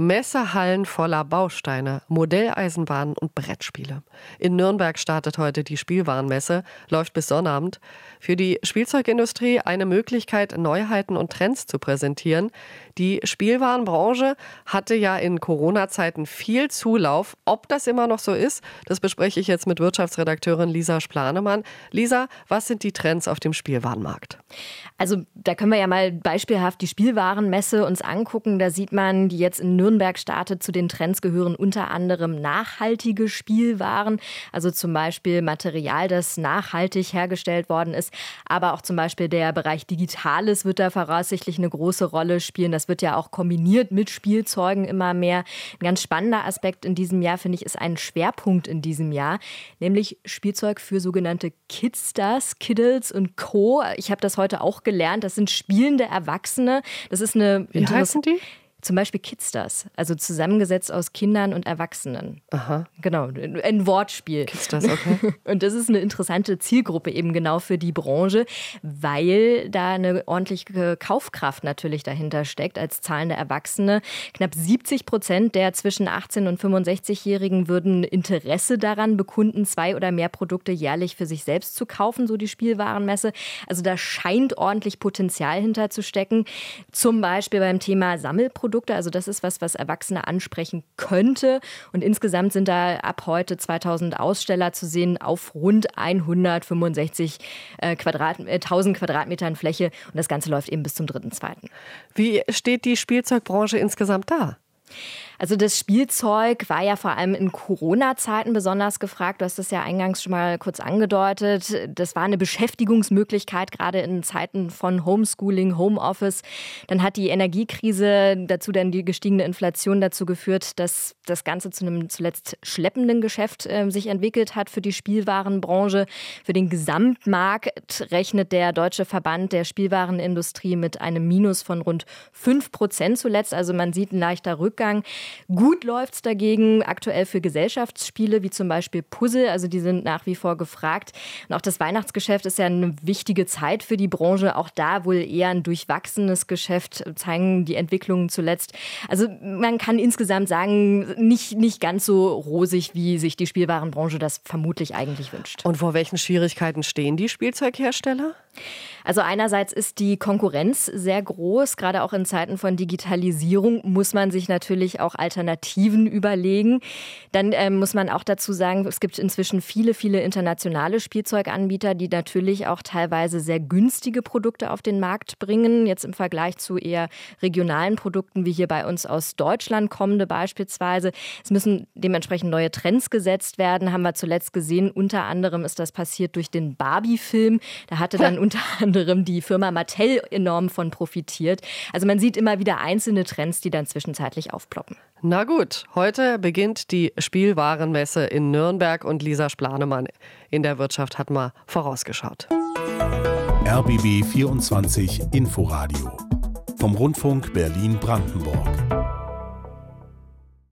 Messehallen voller Bausteine, Modelleisenbahnen und Brettspiele. In Nürnberg startet heute die Spielwarenmesse, läuft bis Sonnabend. Für die Spielzeugindustrie eine Möglichkeit, Neuheiten und Trends zu präsentieren. Die Spielwarenbranche hatte ja in Corona-Zeiten viel Zulauf. Ob das immer noch so ist, das bespreche ich jetzt mit Wirtschaftsredakteurin Lisa Splanemann. Lisa, was sind die Trends auf dem Spielwarenmarkt? Also da können wir ja mal beispielhaft die Spielwarenmesse uns angucken. Da sieht man, die jetzt in Nürnberg Nürnberg startet. Zu den Trends gehören unter anderem nachhaltige Spielwaren, also zum Beispiel Material, das nachhaltig hergestellt worden ist. Aber auch zum Beispiel der Bereich Digitales wird da voraussichtlich eine große Rolle spielen. Das wird ja auch kombiniert mit Spielzeugen immer mehr. Ein ganz spannender Aspekt in diesem Jahr, finde ich, ist ein Schwerpunkt in diesem Jahr, nämlich Spielzeug für sogenannte Kidstars, Kiddles und Co. Ich habe das heute auch gelernt. Das sind spielende Erwachsene. Das ist eine. Wie heißen die? Zum Beispiel Kidstars, also zusammengesetzt aus Kindern und Erwachsenen. Aha. Genau, ein Wortspiel. Kidstars, okay. Und das ist eine interessante Zielgruppe eben genau für die Branche, weil da eine ordentliche Kaufkraft natürlich dahinter steckt als zahlende Erwachsene. Knapp 70 Prozent der zwischen 18 und 65-Jährigen würden Interesse daran bekunden, zwei oder mehr Produkte jährlich für sich selbst zu kaufen, so die Spielwarenmesse. Also da scheint ordentlich Potenzial hinterzustecken. Zum Beispiel beim Thema Sammelprodukte. Produkte. Also das ist was, was Erwachsene ansprechen könnte. Und insgesamt sind da ab heute 2000 Aussteller zu sehen auf rund 165 äh, Quadrat, äh, 1000 Quadratmetern Fläche. Und das Ganze läuft eben bis zum 3.2. Wie steht die Spielzeugbranche insgesamt da? Also das Spielzeug war ja vor allem in Corona-Zeiten besonders gefragt. Du hast es ja eingangs schon mal kurz angedeutet. Das war eine Beschäftigungsmöglichkeit, gerade in Zeiten von Homeschooling, Homeoffice. Dann hat die Energiekrise, dazu dann die gestiegene Inflation dazu geführt, dass das Ganze zu einem zuletzt schleppenden Geschäft äh, sich entwickelt hat für die Spielwarenbranche. Für den Gesamtmarkt rechnet der Deutsche Verband der Spielwarenindustrie mit einem Minus von rund 5 Prozent zuletzt. Also man sieht ein leichter Rückgang. Gut läuft es dagegen aktuell für Gesellschaftsspiele wie zum Beispiel Puzzle. Also die sind nach wie vor gefragt. Und auch das Weihnachtsgeschäft ist ja eine wichtige Zeit für die Branche. Auch da wohl eher ein durchwachsenes Geschäft zeigen die Entwicklungen zuletzt. Also man kann insgesamt sagen, nicht, nicht ganz so rosig, wie sich die Spielwarenbranche das vermutlich eigentlich wünscht. Und vor welchen Schwierigkeiten stehen die Spielzeughersteller? Also einerseits ist die Konkurrenz sehr groß. Gerade auch in Zeiten von Digitalisierung muss man sich natürlich auch Alternativen überlegen. Dann äh, muss man auch dazu sagen, es gibt inzwischen viele, viele internationale Spielzeuganbieter, die natürlich auch teilweise sehr günstige Produkte auf den Markt bringen. Jetzt im Vergleich zu eher regionalen Produkten wie hier bei uns aus Deutschland kommende beispielsweise. Es müssen dementsprechend neue Trends gesetzt werden, haben wir zuletzt gesehen. Unter anderem ist das passiert durch den Barbie-Film. Da hatte dann unter anderem die Firma Mattel enorm von profitiert. Also man sieht immer wieder einzelne Trends, die dann zwischenzeitlich aufploppen. Na gut, heute beginnt die Spielwarenmesse in Nürnberg und Lisa Splanemann in der Wirtschaft hat mal vorausgeschaut. RBB 24 Inforadio vom Rundfunk Berlin-Brandenburg.